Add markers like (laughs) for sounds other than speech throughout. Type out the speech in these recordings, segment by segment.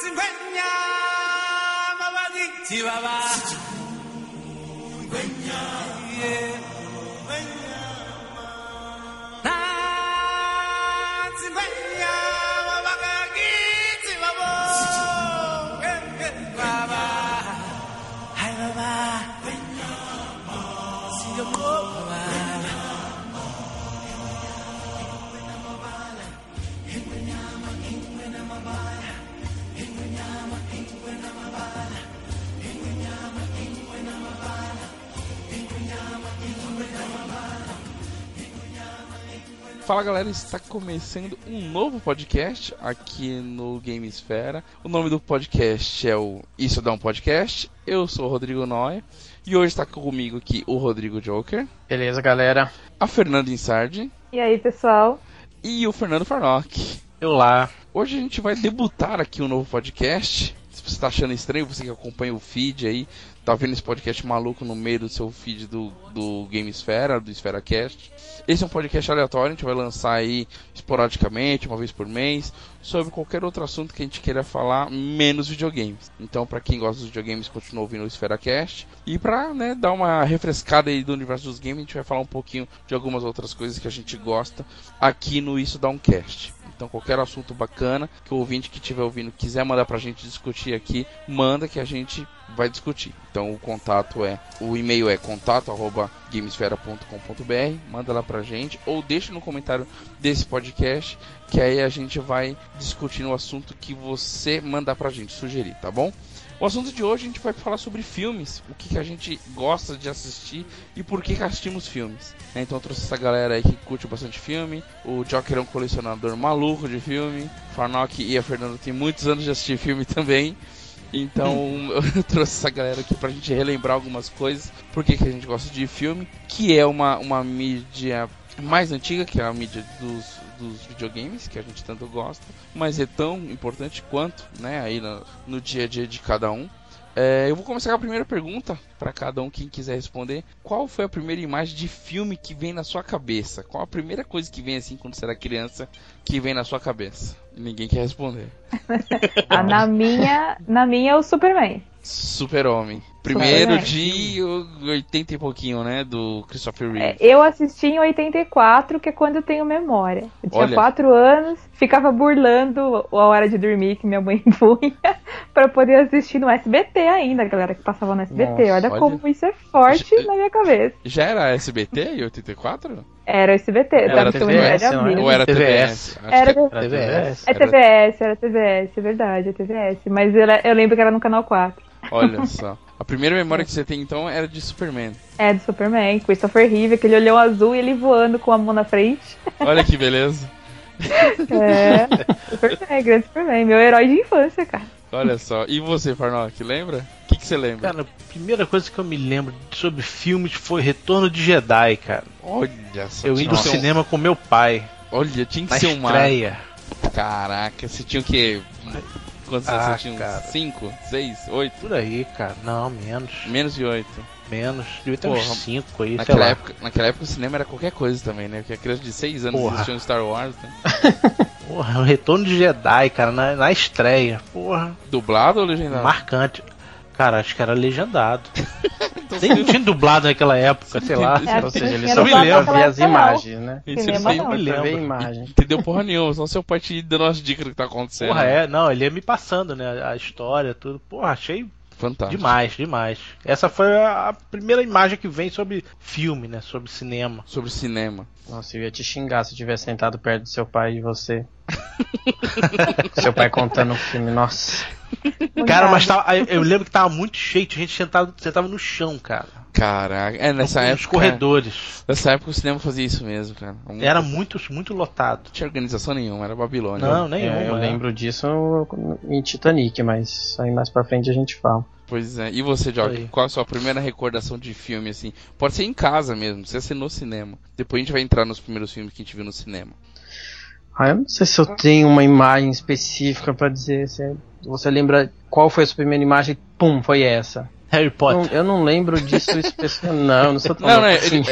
dzimwe nyama vanitivava Fala galera, está começando um novo podcast aqui no Gamesfera. O nome do podcast é o Isso Dá um Podcast. Eu sou o Rodrigo Noia e hoje está comigo aqui o Rodrigo Joker. Beleza, galera. A Fernanda Insardi. E aí, pessoal? E o Fernando Farnock. Olá. Hoje a gente vai debutar aqui um novo podcast. Se você está achando estranho, você que acompanha o feed aí, tá vendo esse podcast maluco no meio do seu feed do, do Gamesfera, do EsferaCast. Esse é um podcast aleatório, a gente vai lançar aí esporadicamente, uma vez por mês, sobre qualquer outro assunto que a gente queira falar, menos videogames. Então, para quem gosta dos videogames, continua ouvindo o EsferaCast. E pra né, dar uma refrescada aí do universo dos games, a gente vai falar um pouquinho de algumas outras coisas que a gente gosta aqui no Isso Dá um Cast. Então qualquer assunto bacana que o ouvinte que estiver ouvindo quiser mandar pra gente discutir aqui, manda que a gente vai discutir. Então o contato é, o e-mail é contato@gamesfera.com.br, manda lá pra gente ou deixa no comentário desse podcast que aí a gente vai discutir o assunto que você mandar pra gente, sugerir, tá bom? O assunto de hoje a gente vai falar sobre filmes, o que, que a gente gosta de assistir e por que, que assistimos filmes. Né? Então eu trouxe essa galera aí que curte bastante filme. O Joker é um colecionador maluco de filme. Farnock e a Fernanda tem muitos anos de assistir filme (laughs) também. Então (laughs) eu (laughs) trouxe essa galera aqui pra gente relembrar algumas coisas, por que, que a gente gosta de filme, que é uma, uma mídia mais antiga, que é a mídia dos, dos videogames, que a gente tanto gosta, mas é tão importante quanto, né, aí no, no dia a dia de cada um. É, eu vou começar com a primeira pergunta para cada um quem quiser responder. Qual foi a primeira imagem de filme que vem na sua cabeça? Qual a primeira coisa que vem assim quando você era criança que vem na sua cabeça? Ninguém quer responder. (laughs) ah, na minha, na minha é o Superman. Super-Homem. Primeiro de 80 e pouquinho, né? Do Christopher Reeve. É, eu assisti em 84, que é quando eu tenho memória. Eu tinha 4 anos, ficava burlando a hora de dormir que minha mãe (laughs) punha pra poder assistir no SBT ainda, a galera que passava no SBT. Nossa, olha, olha, como isso é forte já, na minha cabeça. Já era SBT em 84? Era o SBT, era, era TVS, era ou era TVS? Era TVS. É TVS, era TVS, é verdade, é TVS. Mas eu lembro que era no canal 4. Olha só. A primeira memória que você tem então era de Superman. É, de Superman, Christopher Reeve, aquele olhão azul e ele voando com a mão na frente. Olha que beleza. é, Superman, grande Superman, meu herói de infância, cara. Olha só. E você, Farnock, lembra? O que, que você lembra? Cara, a primeira coisa que eu me lembro sobre filmes foi Retorno de Jedi, cara. Olha só. Eu ia no cinema com meu pai. Olha, tinha que na ser uma. estreia. Caraca, você tinha o quê? Quantos Ah, você tinha? cara. 5, 6, 8? Por aí, cara. Não, menos. Menos de 8. Menos. Devia ter Porra, uns 5 aí, sei Naquela lá. época, naquela época o cinema era qualquer coisa também, né? Porque a criança de 6 anos Porra. assistia Star Wars, né? (laughs) Porra, o Retorno de Jedi, cara, na, na estreia. Porra, Dublado ou legendado? marcante. Cara, acho que era legendado. (laughs) Nem tinha dublado naquela época, sei lá. É, Ou seja, ele só ver as imagens, né? Ver a lembro. imagem. entendeu porra nenhuma, só seu pai te dando umas dicas do que tá acontecendo. Porra, é, não, ele ia me passando, né, a história, tudo. Porra, achei Fantástico. demais, demais. Essa foi a a primeira imagem que vem sobre filme, né, sobre cinema. Sobre cinema. Nossa, eu ia te xingar se eu tivesse sentado perto do seu pai e você. (laughs) seu pai contando um filme, nossa. Cara, mas tava, eu lembro que tava muito cheio, tinha gente sentado, sentava no chão, cara. Caraca, é nessa nos época. corredores. Nessa época o cinema fazia isso mesmo, cara. Muito- Era muito, muito lotado. Não tinha organização nenhuma, era Babilônia. Não, nenhum. É, eu né? lembro disso em Titanic, mas aí mais pra frente a gente fala. Pois é. E você, Jock, Aí. qual a sua primeira recordação de filme, assim? Pode ser em casa mesmo, não precisa ser no cinema. Depois a gente vai entrar nos primeiros filmes que a gente viu no cinema. Ah, eu não sei se eu tenho uma imagem específica pra dizer. Se você lembra qual foi a sua primeira imagem? Pum, foi essa. Harry Potter. Não, eu não lembro disso (laughs) especialmente. Não, não sou tão não, não, é, assim.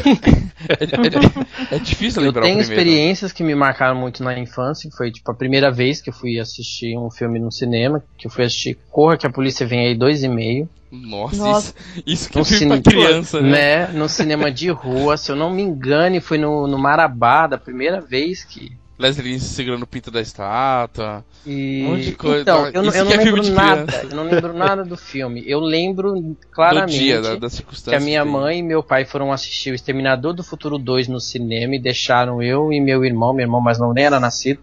é, é, é, difícil lembrar Eu tenho experiências que me marcaram muito na infância. Foi tipo a primeira vez que eu fui assistir um filme no cinema, que eu fui assistir Corra que a polícia vem aí dois e meio. Nossa, Nossa. Isso, isso que no é filme pra criança, né? né? No cinema de rua, se eu não me engano, foi no, no Marabá, da primeira vez que Leslie segurando o pinto da estátua. E... Um monte de coisa. Então, eu, não, eu não é lembro nada. Eu não lembro nada do filme. Eu lembro claramente dia, da, da que a minha mãe e meu pai foram assistir o Exterminador do Futuro 2 no cinema e deixaram eu e meu irmão, meu irmão mais não nem era nascido.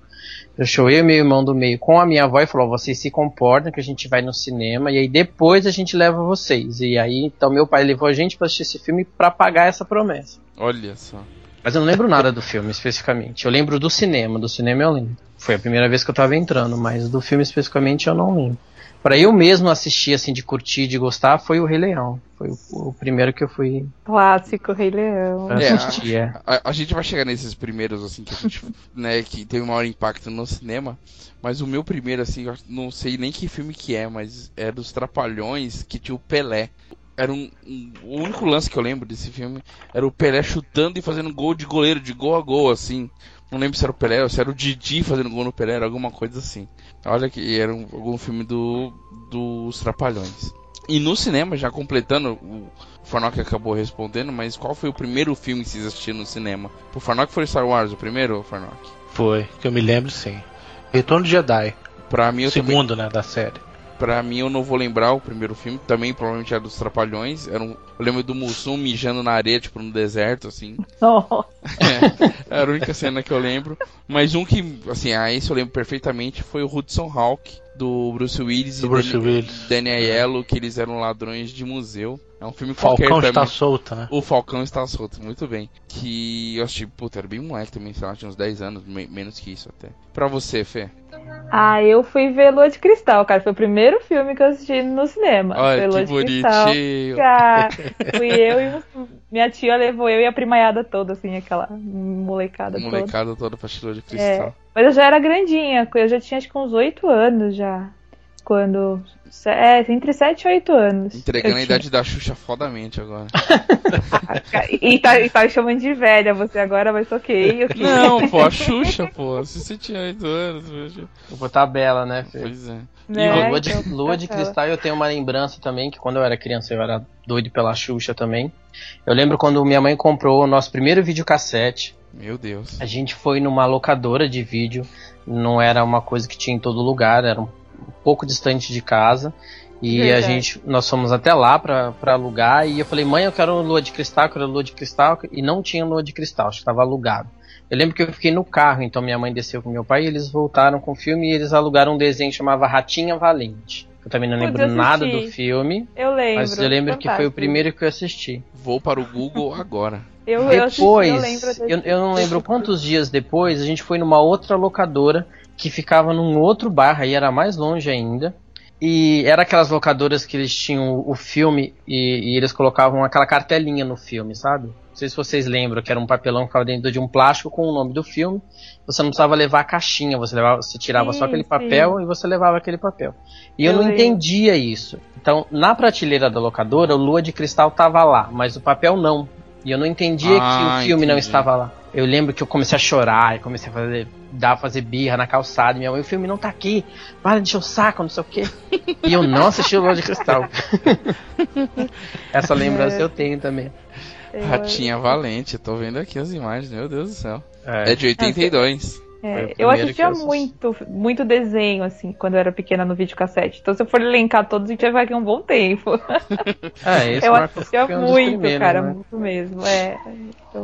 Deixou eu e meu irmão do meio com a minha avó e falou: vocês se comportam que a gente vai no cinema e aí depois a gente leva vocês. E aí então meu pai levou a gente para assistir esse filme para pagar essa promessa. Olha só. Mas eu não lembro nada do filme especificamente. Eu lembro do cinema, do cinema eu lembro. Foi a primeira vez que eu tava entrando, mas do filme especificamente eu não lembro. Para eu mesmo assistir, assim, de curtir, de gostar, foi o Rei Leão. Foi o, o primeiro que eu fui. Clássico, Rei Leão. É, assistir, é. A, a, gente vai chegar nesses primeiros, assim, que a gente, (laughs) né, que teve maior impacto no cinema. Mas o meu primeiro, assim, eu não sei nem que filme que é, mas é dos Trapalhões, que tinha o Pelé era um, um, o único lance que eu lembro desse filme era o Pelé chutando e fazendo gol de goleiro de gol a gol assim. Não lembro se era o Pelé ou se era o Didi fazendo gol no Pelé, era alguma coisa assim. Olha que era um, algum filme do dos Trapalhões. E no cinema, já completando, o Farnock acabou respondendo, mas qual foi o primeiro filme que vocês assistiram no cinema? O Farnock foi Star Wars, o primeiro, Farnock? Foi, que eu me lembro sim. Retorno de Jedi. Pra mim, o segundo, também... né, da série. Pra mim, eu não vou lembrar o primeiro filme. Também, provavelmente, era dos Trapalhões. Era um... Eu lembro do Mussum mijando na areia, tipo, no deserto, assim. (laughs) Oh. É, era a única cena que eu lembro. Mas um que, assim, a esse eu lembro perfeitamente foi o Hudson Hawk, do Bruce Willis do e Bruce Danny, Willis. Danny Aiello, que eles eram ladrões de museu. É um filme Falcão qualquer está solto, né? O Falcão está solto, muito bem. Que eu achei, puta, era bem moleque também, sei lá, tinha uns 10 anos, menos que isso até. Pra você, Fê? Ah, eu fui ver Lua de Cristal, cara. Foi o primeiro filme que eu assisti no cinema. Olha, foi que bonitinho. Cara, fui eu e minha tia levou eu e a primaiada toda, assim, aquela molecada, toda. Molecada toda pra Lua de Cristal. É, mas eu já era grandinha, eu já tinha acho que uns 8 anos já. Quando é, entre 7 e 8 anos. Entregando a idade da Xuxa fodamente agora. (laughs) e, tá, e tá chamando de velha você agora, mas ok. okay. (laughs) Não, pô, a Xuxa, pô. Se você tinha 8 anos, Xuxa. Eu vou estar bela, né, filho? Pois é. Né? Lua, de, então, Lua de Cristal eu tenho uma lembrança também, que quando eu era criança eu era doido pela Xuxa também. Eu lembro quando minha mãe comprou o nosso primeiro videocassete. Meu Deus. A gente foi numa locadora de vídeo, não era uma coisa que tinha em todo lugar, era um pouco distante de casa. E Verdade. a gente, nós fomos até lá pra, pra alugar. E eu falei, mãe, eu quero lua de cristal, eu quero lua de cristal. E não tinha lua de cristal, acho que estava alugado. Eu lembro que eu fiquei no carro, então minha mãe desceu com meu pai e eles voltaram com o filme e eles alugaram um desenho que chamava Ratinha Valente. Eu também não lembro nada do filme. Eu lembro. Mas eu lembro fantástico. que foi o primeiro que eu assisti. Vou para o Google agora. Eu, depois, eu, assisti, eu, eu, eu não lembro quantos dias depois, a gente foi numa outra locadora que ficava num outro bar, aí era mais longe ainda. E era aquelas locadoras que eles tinham o filme e, e, eles colocavam aquela cartelinha no filme, sabe? Não sei se vocês lembram que era um papelão que ficava dentro de um plástico com o nome do filme. Você não precisava levar a caixinha, você, levava, você tirava sim, só aquele papel sim. e você levava aquele papel. E eu, eu não lembro. entendia isso. Então, na prateleira da locadora, o Lua de Cristal tava lá, mas o papel não. E eu não entendia ah, que o filme entendi. não estava lá. Eu lembro que eu comecei a chorar, e comecei a fazer, dar, fazer birra na calçada. E minha mãe, o filme não tá aqui, para de encher o saco, não sei o quê. (laughs) E eu não assisti o Lua de Cristal. (laughs) Essa lembrança é. eu tenho também. Ratinha Valente, tô vendo aqui as imagens, meu Deus do céu. É, é de 82. É, eu assistia eu muito, muito desenho, assim, quando eu era pequena no videocassete. Então, se eu for elencar todos, a gente vai ficar um bom tempo. (laughs) É, esse eu assistia muito, cara, né? muito mesmo. É,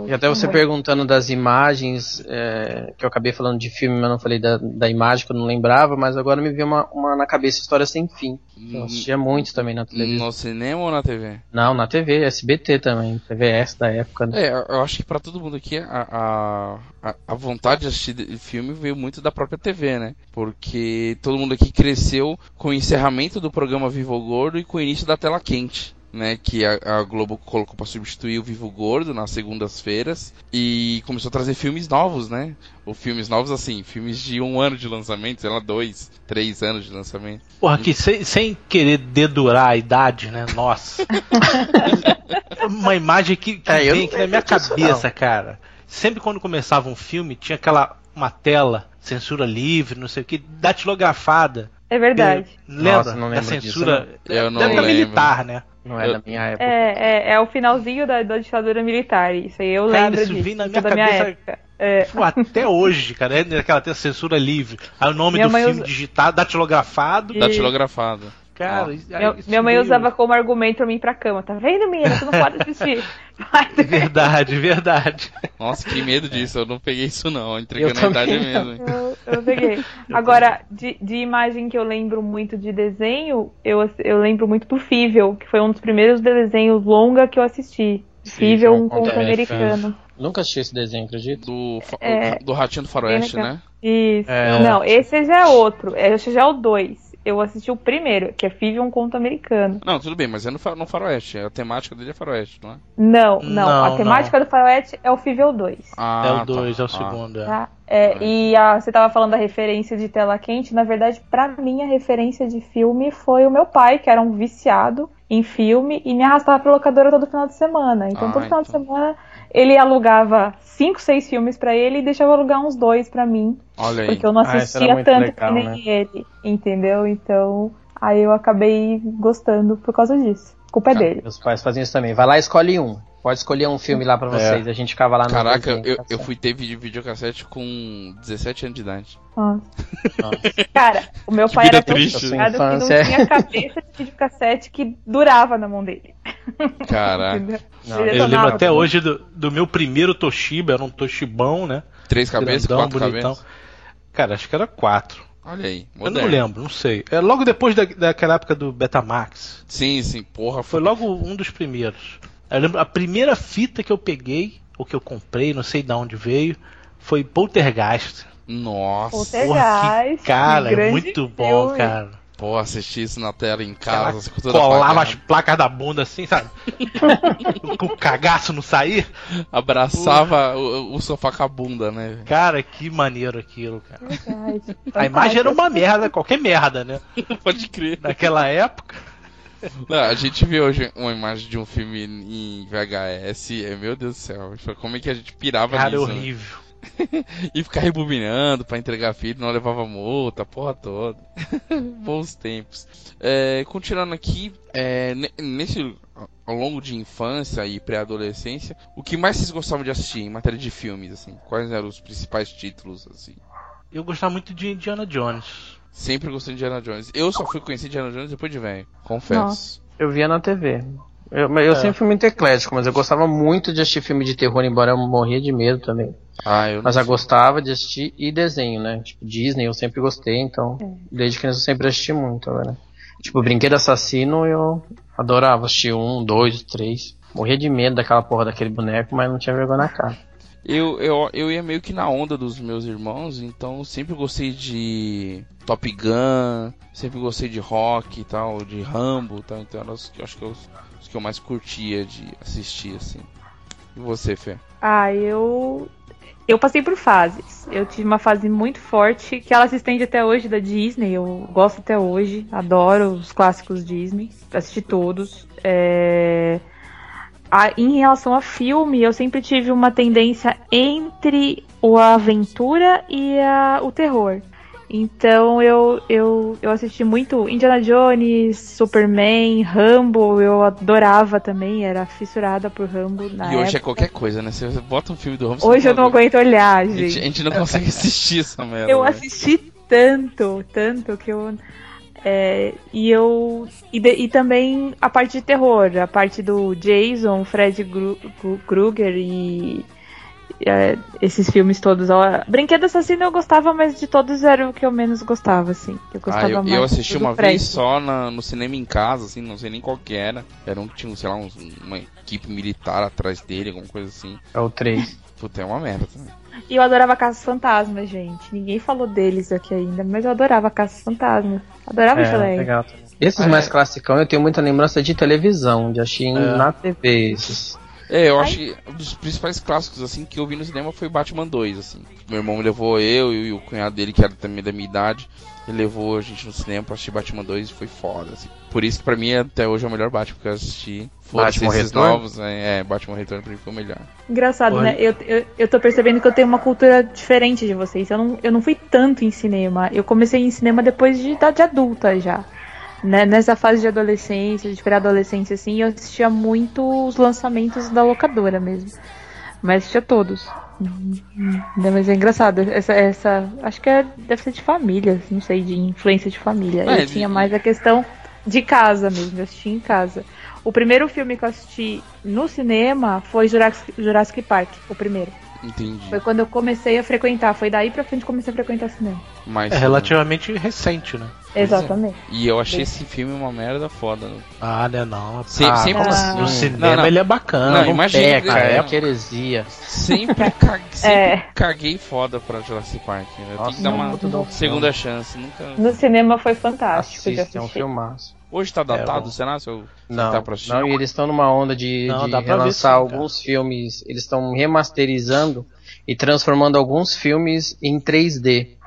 e até você muito. perguntando das imagens, é, que eu acabei falando de filme, mas não falei da, da imagem que eu não lembrava, mas agora me veio uma, uma na cabeça História Sem Fim. Eu assistia muito também na televisão. No cinema ou na TV? Não, na TV, SBT também, TVS da época. Né? É, eu acho que para todo mundo aqui a, a, a vontade de assistir filme veio muito da própria TV, né? Porque todo mundo aqui cresceu com o encerramento do programa Vivo Gordo e com o início da tela quente. né, que a, a Globo colocou para substituir o Vivo Gordo nas segundas-feiras e começou a trazer filmes novos, né? Ou filmes novos assim, filmes de um ano de lançamento, sei lá, dois, três anos de lançamento. Porra, aqui sem, sem querer dedurar a idade, né? Nossa. (laughs) Uma imagem que, que é, vem aqui na minha cabeça, cara. Sempre quando começava um filme, tinha aquela uma tela, censura livre, não sei o que, datilografada. É verdade. Lembra Nossa, não lembro da censura disso, não. Eu não lembro. militar, né? Não é eu... da minha época. É, é, é, o finalzinho da, da ditadura militar, isso aí eu cara, lembro isso disso. na minha da cabeça, minha época. É. Até hoje, cara, é aquela censura livre. Aí o nome minha do filme usa... digitado, datilografado. E... Datilografado. Cara, ah. minha, mãe usava como argumento pra mim ir pra cama. Tá vendo, menina? Tu não pode assistir. (laughs) Vai, verdade, verdade. Nossa, que medo disso. Eu não peguei isso, não. Entreguei na idade mesmo. Eu, eu peguei. Agora, de, de imagem que eu lembro muito de desenho, eu, eu lembro muito do Fível, que foi um dos primeiros desenhos longa que eu assisti. Fível, um conto americano. Nunca assisti esse desenho, acredito. Do, é, do Ratinho do Faroeste, né? Isso. É, não, esse já é outro. Esse já é o 2 eu assisti o primeiro, que é Phoebe um conto americano. Não, tudo bem, mas é no, no faroeste. A temática dele é faroeste, não é? Não, não. não a temática não. do faroeste é o Phoebe 2. Ah, é o 2, tá. é o segundo. É. Tá? É, e a, você tava falando da referência de tela quente. Na verdade, para mim, a referência de filme foi o meu pai, que era um viciado em filme e me arrastava pra locadora todo final de semana. Então, ah, todo final então. de semana ele alugava cinco, seis filmes para ele e deixava alugar uns dois para mim. Olha aí. Porque eu não ah, assistia ah, tanto legal, que nem né? ele, entendeu? Então, aí eu acabei gostando por causa disso. Culpa é ah, dele. Meus pais faziam isso também. Vai lá e escolhe um. Pode escolher um filme lá pra é. vocês. É. A gente ficava lá no. Caraca, eu, eu fui ter vídeo, videocassete com 17 anos de idade. Nossa. Nossa. (laughs) Cara, o meu pai era tão triste. que não tinha cabeça de videocassete que durava na mão dele. Caraca. eu lembro até hoje do, do, meu primeiro Toshiba, era um Toshibão, né? Três cabeças, Grandão, quatro bonitão. cabeças? Cara, acho que era quatro. Olha aí, moderno. Eu não lembro, não sei. É logo depois da, daquela época do Betamax. Sim, sim, porra. Foi logo um dos primeiros. Eu lembro, a primeira fita que eu peguei, ou que eu comprei, não sei de onde veio, foi Poltergeist. Nossa. Poltergeist. Porra, que, cara, é muito bom, cara. Pô, assistir isso na tela em casa. Colava as placas da bunda assim, sabe? (laughs) com o cagaço não sair. Abraçava o, o, sofá com a bunda, né? Cara, que maneiro aquilo, cara. Verdade. A imagem era uma merda, qualquer merda, né? (laughs) Pode crer. Naquela época. (laughs) Não, a gente vê hoje uma imagem de um filme em VHS, é, meu Deus do céu, como é que a gente pirava Cara, nisso? Cara, né? horrível. Né? (laughs) e ficar rebobinando pra entregar filho, não levava multa, porra toda. (laughs) Bons tempos. É, continuando aqui, é, nesse ao longo de infância e pré-adolescência, o que mais vocês gostavam de assistir em matéria de filmes, assim? Quais eram os principais títulos, assim? Eu gostava muito de Indiana Jones. Sempre gostei de Indiana Jones. Eu só fui conhecer Indiana Jones depois de velho, confesso. Nossa. Eu via na TV. Eu, eu é. sempre fui muito eclético, mas eu gostava muito de assistir filme de terror, embora eu morria de medo também. Ah, eu mas eu gostava de assistir e desenho, né? Tipo, Disney eu sempre gostei, então. É. Desde criança eu sempre assisti muito, né? Tipo, Brinquedo Assassino eu adorava assistir um, dois, três. Morria de medo daquela porra daquele boneco, mas não tinha vergonha na cara. Eu, eu, eu ia meio que na onda dos meus irmãos, então sempre gostei de Top Gun, sempre gostei de rock e tal, de Rambo, tal, então eram os, acho que eu, os que eu mais curtia de assistir, assim. E você, Fê? Ah, eu eu passei por fases. Eu tive uma fase muito forte, que ela se estende até hoje da Disney. Eu gosto até hoje, adoro os clássicos Disney, assisti todos. É... A, em relação a filme, eu sempre tive uma tendência entre a aventura e a, o terror. Então eu, eu, eu assisti muito Indiana Jones, Superman, Rambo, eu adorava também, era fissurada por Rambo na E hoje é época. é qualquer coisa, né? Você bota um filme do Rambo... Hoje eu não aguento olhar, gente. A gente, a gente não consegue (laughs) assistir essa merda. Eu assisti tanto, tanto que eu... É, e eu. E, de, e, também a parte de terror, a parte do Jason, Fred Krueger e é, esses filmes todos. Brinquedo Assassino eu gostava, mas de todos era o que eu menos gostava, assim. Eu gostava ah, eu, mais eu assisti uma vez só na, no cinema em casa, assim, não sei nem qual que era. Era um que tinha, sei lá, um, uma equipe militar atrás dele, alguma coisa assim. É o 3. Puta, é uma merda também. E eu adorava Caças Fantasmas, gente. Ninguém falou deles aqui ainda, mas eu adorava Caças Fantasmas. Adorava é, Legal Esses É. mais classicão eu tenho muita lembrança de televisão, de assistir É. na TV. Esses. É, eu acho que um dos principais clássicos assim que eu vi no cinema foi Batman 2, assim. Meu irmão levou eu e o cunhado dele, que era também da minha idade, ele levou a gente no cinema pra assistir Batman 2 e foi foda, assim. Por isso que pra mim até hoje é o melhor Batman que eu assisti. Fora Batman esses Retorno? novos, é, é, Batman Retorno pra mim foi o melhor. Engraçado, Olha. né? Eu, eu, eu tô percebendo que eu tenho uma cultura diferente de vocês. Eu não, eu não fui tanto em cinema. Eu comecei em cinema depois de idade adulta já. Né? Nessa fase de adolescência, de pré-adolescência, assim, eu assistia muito os lançamentos da locadora mesmo. Mas assistia todos. Uhum. Mas é engraçado, essa, essa. Acho que é, deve ser de família, não sei, de influência de família. É, eu de- tinha mais a questão de casa mesmo, eu assistia em casa. O primeiro filme que eu assisti no cinema foi Jurassic, Jurassic Park, o primeiro. Entendi. Foi quando eu comecei a frequentar, foi daí pra frente que comecei a frequentar cinema. Mas, É relativamente recente, né? é. Exatamente. E eu achei esse filme uma merda foda. né? Ah, né não. Se- ah, sempre assim. Não, No cinema não. ele é bacana. Não, não imagina, peca, é, é, É que heresia. Sempre, ca- (laughs) sempre É. caguei foda pra Jurassic Park. né? Eu tenho que dar não, uma segunda chance. Nunca... No cinema foi fantástico de Assiste, é um assistir. filmaço. Hoje tá datado, bom. será? Se eu Não, pra assistir? não, e eles estão numa onda de, Não, de relançar sim, alguns filmes. Eles estão remasterizando e transformando alguns filmes em 3D.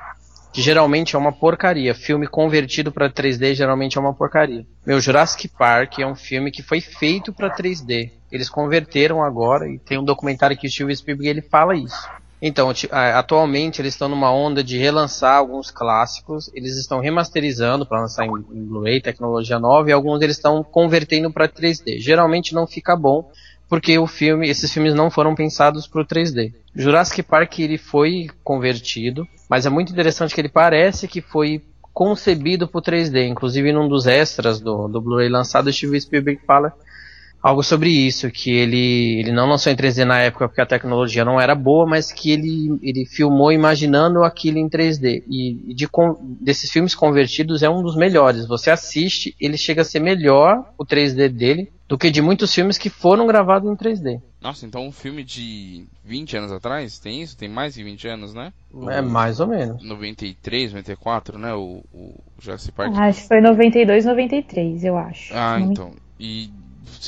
Que geralmente é uma porcaria. Filme convertido pra 3D geralmente é uma porcaria. Meu, Jurassic Park é um filme que foi feito pra 3D. Eles converteram agora e tem um documentário que o Steven Spielberg ele fala isso. Então, atualmente eles estão numa onda de relançar alguns clássicos, eles estão remasterizando para lançar em, Blu-ray, tecnologia nova, e alguns eles estão convertendo para 3D. Geralmente não fica bom, porque o filme, esses filmes não foram pensados para o 3D. Jurassic Park ele foi convertido, mas é muito interessante que ele parece que foi concebido para o 3D. Inclusive, num dos extras do, do Blu-ray lançado, o Steven Spielberg fala algo sobre isso, que ele, ele não lançou em 3D na época porque a tecnologia não era boa, mas que ele, ele filmou imaginando aquilo em 3D. E de, desses filmes convertidos é um dos melhores. Você assiste, ele chega a ser melhor, o 3D dele, do que de muitos filmes que foram gravados em 3D. Nossa, então um filme de 20 anos atrás, tem isso? Tem mais de 20 anos, né? É mais ou menos. 93, 94, né? O, o Jurassic Park. Acho que foi 92, 93, eu acho. Ah, Não me- então. E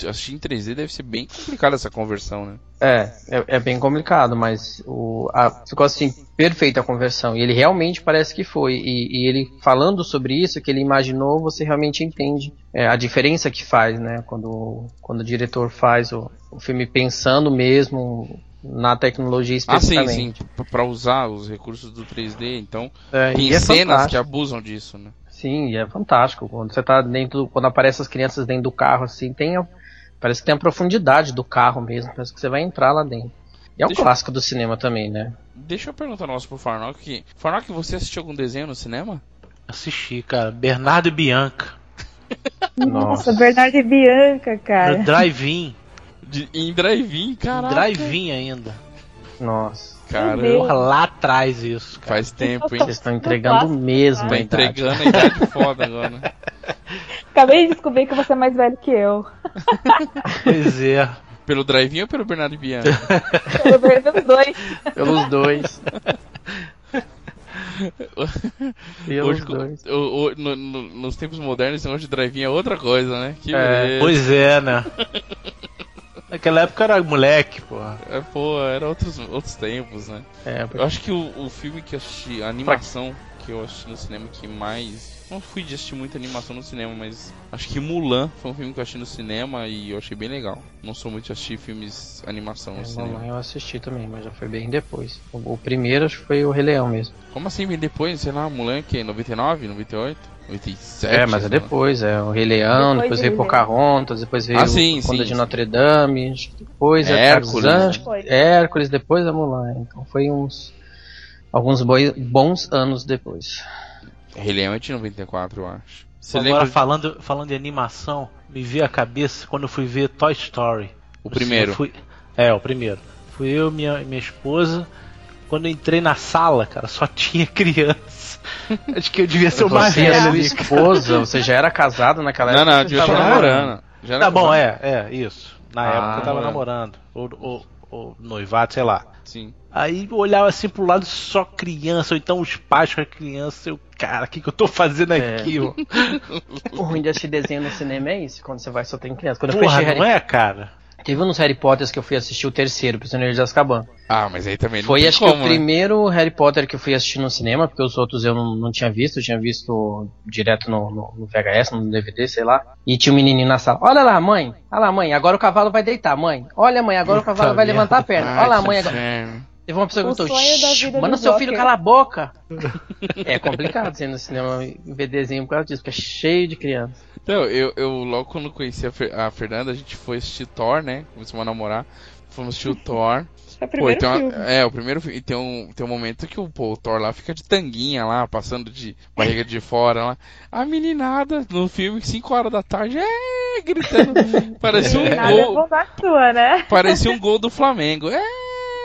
assistir em 3D deve ser bem complicado essa conversão, né? É, é, é bem complicado, mas o, a- ficou assim, perfeita a conversão. E ele realmente parece que foi. E, e ele falando sobre isso, que ele imaginou, você realmente entende é, a diferença que faz, né? Quando, quando o diretor faz o, o filme pensando mesmo na tecnologia Ah, sim, especificamente. sim. Pra- usar os recursos do 3D, então. É, Tem e é cenas que abusam disso, né? Sim, e é fantástico. Quando você tá dentro, quando aparecem as crianças dentro do carro, assim, tem a- parece que tem a profundidade do carro mesmo, parece que você vai entrar lá dentro. E é um Deixa eu- clássico do cinema também, né? Deixa eu perguntar um negócio pro Farnock. Farnock, você assistiu algum desenho no cinema? Assisti, cara. Bernardo e Bianca. (laughs) Nossa, Bernardo e Bianca, No cara. drive-in. De- em drive-in, Em caraca. drive-in ainda. Nossa. Cara. Porra, lá atrás isso, cara. faz tempo, hein? Vocês estão entregando mesmo, Tá entregando a idade foda agora. Acabei de descobrir que você é mais velho que eu. (laughs) Pois é. Pelo drive-in ou pelo Bernardo e Bianca? Eu perdi os dois. Pelos dois. Pelos Hoje, dois. o- o- no- no- nos tempos modernos, esse negócio de drive-in é outra coisa, né? Que É, beleza. Pois é, né? (laughs) Naquela época era moleque, porra. É, pô, era outros, outros tempos, né? É, Eu acho que o, o filme que eu assisti, a animação que eu assisti no cinema que mais. Não fui de assistir muita animação no cinema, mas acho que Mulan foi um filme que eu assisti no cinema e eu achei bem legal. Não sou muito de assistir filmes animação no É, cinema. Mulan eu assisti também, mas já foi bem depois. O, o primeiro acho que foi o Rei Leão mesmo. Como assim vem depois? Sei lá, Mulan que 99, 98, 97? É, mas é depois, é o Rei Leão, Depois depois, veio. Pocahontas, depois veio Ah, sim, o Conde sim, de. Notre Dame, depois é Hércules, Tarzan, né? Foi. Hércules, depois a Mulan. Então foi uns alguns boi- bons anos depois. Rei Leão é de 94, eu acho. Você Agora, lembra falando, falando de animação, me veio a cabeça quando eu fui ver Toy Story. o primeiro? fui- É, o primeiro. Fui eu e minha, minha esposa. Quando eu entrei na sala, cara, só (laughs) tinha criança. (laughs) Acho que eu devia ser o mais Você e sua esposa, você já era casado naquela Não, época? não, você eu tava namorando. Já Tá bom, é, é, isso. Na Ah, época eu tava namorando. namorando. Ou, ou, ou noivado, sei lá. Sim. Aí eu olhava assim pro lado só criança, ou então os pais com a criança, eu, cara, o que, que eu tô fazendo é. aqui, ó? (laughs) o ruim de assistir desenho no cinema é isso, quando você vai só tem criança. Quando Porra, eu fui não Harry... é, cara? Teve um nos Harry Potters que eu fui assistir o terceiro, Prisioneiro de Azkaban. Ah, mas aí também não Foi acho como, que o né? primeiro Harry Potter que eu fui assistir no cinema, porque os outros eu não, não tinha visto, eu tinha visto direto no, no, no, VHS, no DVD, sei lá. E tinha um menininho na sala. Olha lá, mãe. Olha lá, mãe, agora o cavalo vai deitar, mãe. Olha, mãe, agora o cavalo vai levantar a perna. Olha lá, mãe, agora... Teve uma pessoa que perguntou, manda seu filho calar a boca. (laughs) é complicado ser no cinema ver desenho por causa disso, porque é cheio de criança. Então, eu, eu logo quando conheci a, Fer a Fernanda, a gente foi assistir Thor, né? Começamos a namorar. Fomos assistir o (laughs) Thor. É o primeiro pô, filme. Uma, é, o primeiro filme. E tem um, tem um momento que o, pô, o Thor lá fica de tanguinha lá, passando de barriga de fora lá. A meninada no filme, 5 horas da tarde, é, gritando. (laughs) parecia um gol. É sua, né? Parecia um gol do Flamengo. É.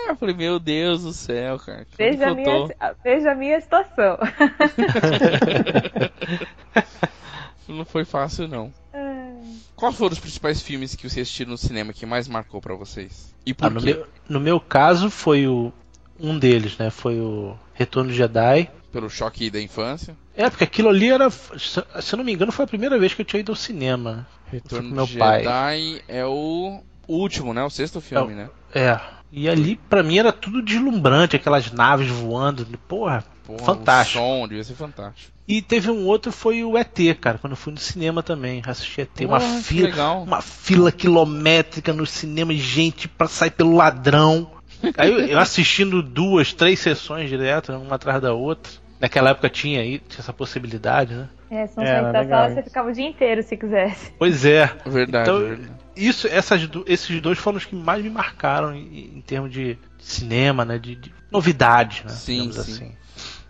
Eu falei, meu Deus do céu, cara. Veja a, minha, veja a minha situação. (laughs) não foi fácil, não. É. Quais foram os principais filmes que vocês assistiram no cinema que mais marcou para vocês? E por ah, no, meu, no meu caso, foi o. Um deles, né? Foi o Retorno de Jedi. Pelo choque da infância? É, porque aquilo ali era. Se eu não me engano, foi a primeira vez que eu tinha ido ao cinema. Retorno meu de Jedi pai. é o último, né? O sexto filme, é, né? É. E ali, para mim, era tudo deslumbrante, aquelas naves voando. Porra, Porra fantástico. O som devia ser fantástico. E teve um outro, foi o ET, cara, quando eu fui no cinema também. Assisti ET, Porra, uma fila. Uma fila quilométrica no cinema, gente para sair pelo ladrão. (laughs) Aí eu, eu assistindo duas, três sessões direto, uma atrás da outra. Naquela época tinha, aí, tinha essa possibilidade, né? É, se não é, da sala, você ficava o dia inteiro se quisesse. Pois é. Verdade, então, verdade. Isso, essas, esses dois foram os que mais me marcaram em, em termos de cinema, né? De, de novidade, né? Sim, sim. Assim.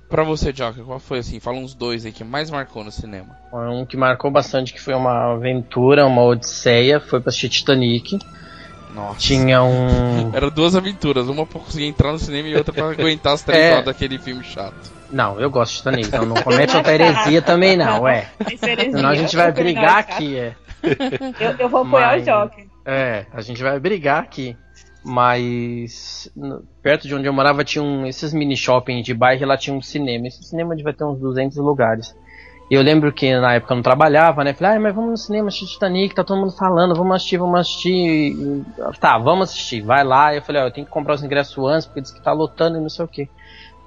Pra você, Joker, qual foi assim? Fala uns dois aí que mais marcou no cinema. Um que marcou bastante, que foi uma aventura, uma odisseia, foi pra assistir Titanic. Nossa. Tinha um. (laughs) Era duas aventuras, uma pra conseguir entrar no cinema e outra pra (laughs) aguentar as três é... horas daquele filme chato. Não, eu gosto de Titanic, então não (laughs) comete outra heresia também não, é. Senão a gente vai brigar aqui, é. (laughs) Eu, eu vou apoiar Mas, o Joker. É, a gente vai brigar aqui. Mas perto de onde eu morava tinha um, esses mini shopping de bairro lá tinha um cinema. Esse cinema devia ter uns 200 lugares. E eu lembro que na época eu não trabalhava, né? Falei, ah, mas vamos no cinema assistir Titanic, tá todo mundo falando, vamos assistir, vamos assistir. Tá, vamos assistir, vai lá. Eu falei, ó, eu tenho que comprar os ingressos antes, porque diz que tá lotando e não sei o que.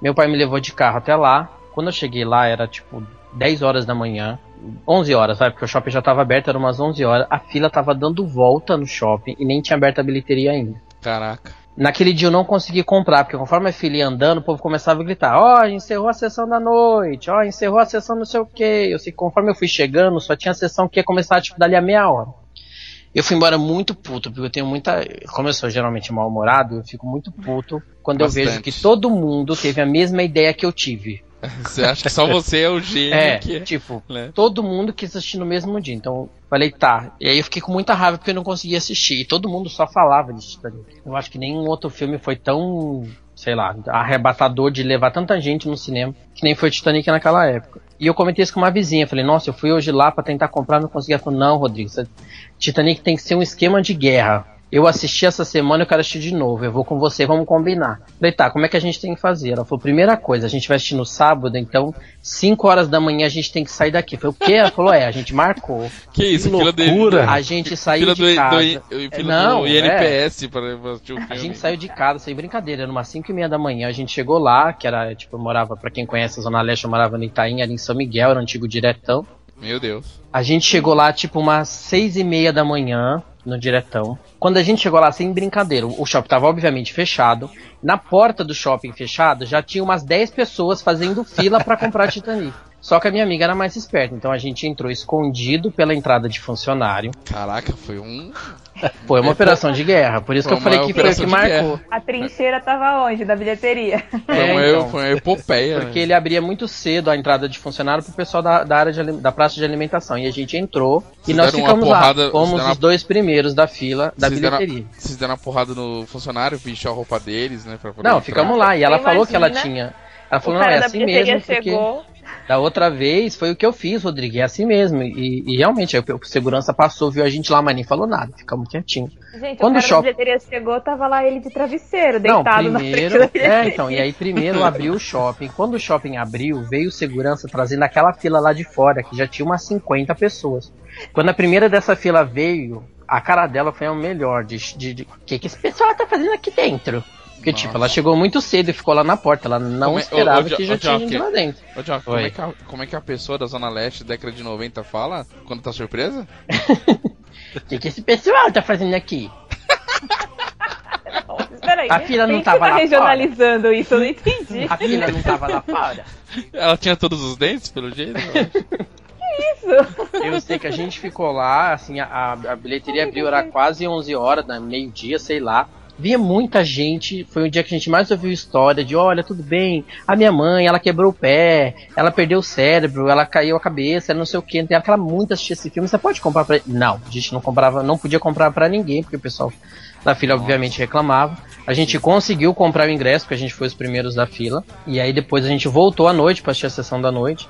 Meu pai me levou de carro até lá. Quando eu cheguei lá, era tipo 10 horas da manhã. 11 horas, vai, porque o shopping já estava aberto, era umas 11 horas. A fila estava dando volta no shopping e nem tinha aberto a bilheteria ainda. Caraca. Naquele dia eu não consegui comprar, porque conforme a fila ia andando, o povo começava a gritar: Ó, oh, encerrou a sessão da noite, ó, oh, encerrou a sessão não sei o que. Eu sei que conforme eu fui chegando, só tinha a sessão que ia começar tipo dali a meia hora. Eu fui embora muito puto, porque eu tenho muita. Como eu sou geralmente mal-humorado, eu fico muito puto quando Bastante. eu vejo que todo mundo teve a mesma ideia que eu tive. (laughs) Você acha que só você é o gênio? É, que... tipo, né? todo mundo quis assistir no mesmo dia. Então, falei, tá. E aí eu fiquei com muita raiva porque eu não conseguia assistir. E todo mundo só falava de Titanic. Eu acho que nenhum outro filme foi tão, sei lá, arrebatador de levar tanta gente no cinema que nem foi Titanic naquela época. E eu comentei isso com uma vizinha. Falei, nossa, eu fui hoje lá para tentar comprar, não consegui. Ela falou, não, Rodrigo, Titanic tem que ser um esquema de guerra. Eu assisti essa semana, eu quero assistir de novo. Eu vou com você, vamos combinar. Falei, tá, como é que a gente tem que fazer? Ela falou, primeira coisa, a gente vai assistir no sábado, então 5 horas da manhã a gente tem que sair daqui. Falei, o quê? Ela falou, é, a gente marcou. Que isso, que loucura. a gente saiu de casa. Do, do, não, do INPS é. para assistir o filme. A gente saiu de casa, sem brincadeira, numa 5 e meia da manhã. A gente chegou lá, que era, tipo, eu morava, pra quem conhece a Zona Leste, eu morava no Itaim, ali em São Miguel, era o antigo diretão. Meu Deus. A gente chegou lá, tipo, umas seis e meia da manhã no diretão. Quando a gente chegou lá, sem brincadeira, o shopping estava obviamente fechado. Na porta do shopping fechado já tinha umas 10 pessoas fazendo fila para comprar Titanic. Só que a minha amiga era mais esperta, então a gente entrou escondido pela entrada de funcionário. Caraca, foi um. Foi uma operação de guerra, por isso foi que eu falei que foi o que marcou. A trincheira tava onde? Da bilheteria. Foi, é, uma, então, foi uma epopeia. Porque né? ele abria muito cedo a entrada de funcionário pro pessoal da, da área de, da praça de alimentação. E a gente entrou Vocês e nós ficamos porrada, lá. Fomos os uma... dois primeiros da fila da Vocês bilheteria. Deram, vocês deram uma porrada no funcionário, vestiu a roupa deles, né? Não, ficamos lá. E ela falou que ela tinha Ela falou, não, é assim mesmo. Chegou. Porque... Da outra vez foi o que eu fiz, Rodrigo, é assim mesmo. E, e realmente, o segurança passou, viu a gente lá, mas nem falou nada, ficamos quietinhos. Gente, Quando o cara shopping... da bilheteria chegou, tava lá ele de travesseiro, deitado Não, primeiro, na frente É, então, e aí primeiro abriu o shopping. Quando o shopping abriu, veio o segurança trazendo aquela fila lá de fora, que já tinha umas 50 pessoas. Quando a primeira dessa fila veio, a cara dela foi a melhor, de, de, que que esse pessoal tá fazendo aqui dentro? Porque, Nossa. tipo, ela chegou muito cedo e ficou lá na porta. Ela não é, esperava que já tinha gente lá dentro. Ô, John, como, é que a, como é que a pessoa da Zona Leste, década de 90, fala quando tá surpresa? O (laughs) que, que esse pessoal tá fazendo aqui? (laughs) Peraí, a fila não tava tá lá regionalizando fora. isso, eu não entendi. A fila não tava lá fora. (laughs) Ela tinha todos os dentes, pelo jeito? isso? Eu sei que a gente ficou lá, assim, a, a bilheteria abriu, era quase 11 horas, né, meio-dia, sei lá via muita gente. Foi o dia que a gente mais ouviu história de: olha, tudo bem, a minha mãe, ela quebrou o pé, ela perdeu o cérebro, ela caiu a cabeça, não sei o que. Tem aquela muito assistir esse filme. Você pode comprar pra. Não, a gente não comprava, não podia comprar para ninguém, porque o pessoal da fila obviamente reclamava. A gente conseguiu comprar o ingresso, porque a gente foi os primeiros da fila. E aí depois a gente voltou à noite para assistir a sessão da noite.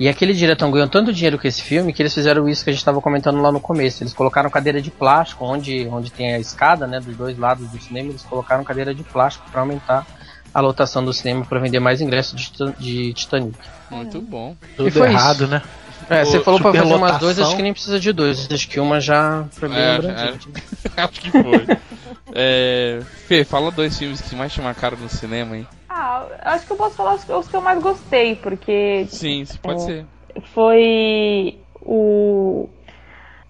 E aquele diretor ganhou tanto dinheiro com esse filme que eles fizeram isso que a gente estava comentando lá no começo. Eles colocaram cadeira de plástico, onde, onde tem a escada, né, dos dois lados do cinema, eles colocaram cadeira de plástico para aumentar a lotação do cinema para vender mais ingressos de, de Titanic. Muito bom. Tudo errado, isso. né? É, você falou pra fazer umas duas, acho que nem precisa de dois. Acho que uma já foi bem é, é, (laughs) acho que foi. é, Fê, fala dois filmes que mais te marcaram no cinema, hein? Ah, acho que eu posso falar os, que eu mais gostei, porque. Sim, pode é, ser. Foi o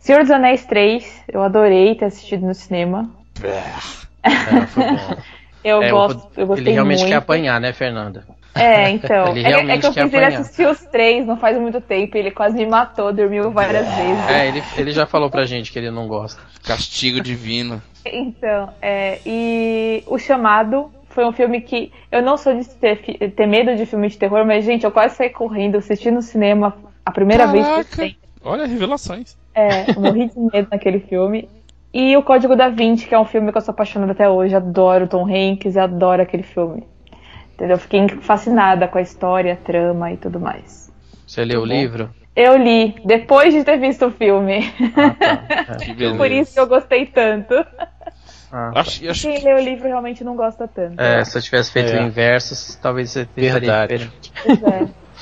Senhor dos Anéis 3. Eu adorei ter assistido no cinema. É, foi (laughs) bom. eu, é, gosto, eu gostei Ele realmente muito. quer apanhar, né, Fernanda? É, (laughs) então. Ele é, é, que eu fiz ele assistir os três não faz muito tempo. Ele quase me matou, dormiu várias vezes. É, ele, ele já falou pra gente que ele não gosta. Castigo divino. Então, é, e o chamado foi um filme que eu não sou de ter, ter medo de filme de terror, mas, gente, eu quase saí correndo, assistindo no cinema a primeira Caraca. vez que eu Olha, revelações. É, eu morri de medo naquele filme. E o Código da Vinci, que é um filme que eu sou apaixonada até hoje, adoro Tom Hanks, adoro aquele filme. Entendeu? Fiquei fascinada com a história, a trama e tudo mais. Você leu o livro? Eu li, depois de ter visto o filme. Ah, tá. é, (laughs) Por isso que eu gostei tanto. Ah, acho, acho Quem que... lê o livro realmente não gosta tanto. É, se eu tivesse feito é. o inverso, talvez você Verdade. diferente.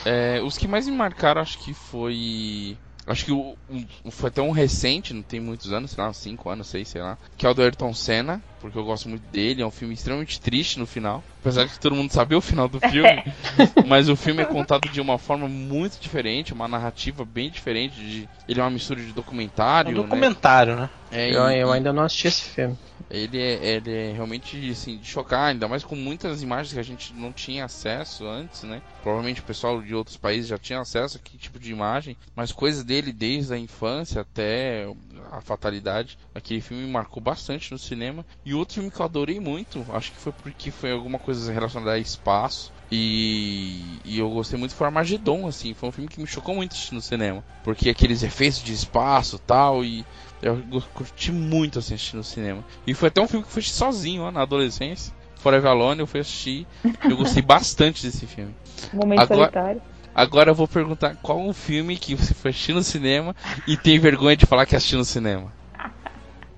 É. é, os que mais me marcaram, acho que foi. Acho que o, o, foi até um recente, não tem muitos anos, sei lá, 5 anos, 6, sei lá. Que é o do Ayrton Senna, porque eu gosto muito dele. É um filme extremamente triste no final. Apesar de que todo mundo sabia o final do filme. (laughs) mas o filme é contado de uma forma muito diferente, uma narrativa bem diferente. De, ele é uma mistura de documentário. É um documentário, né? né? É, eu, e, eu ainda não assisti esse filme. Ele é, ele é realmente assim, de chocar, ainda mais com muitas imagens que a gente não tinha acesso antes, né? Provavelmente o pessoal de outros países já tinha acesso a que tipo de imagem, mas coisas dele desde a infância até a fatalidade. Aquele filme me marcou bastante no cinema. E outro filme que eu adorei muito, acho que foi porque foi alguma coisa relacionada a espaço. E, e, eu gostei muito foi Armagedon, assim, foi um filme que me chocou muito no cinema. Porque aqueles efeitos de espaço tal, e eu curti muito assim, assistir no cinema. E foi até um filme que eu fui sozinho ó, na adolescência. Forever Alone eu fui assistir. eu gostei (laughs) bastante desse filme. Momento agora, solitário. Agora eu vou perguntar qual um filme que você foi assistir no cinema e tem vergonha de falar que assistiu no cinema.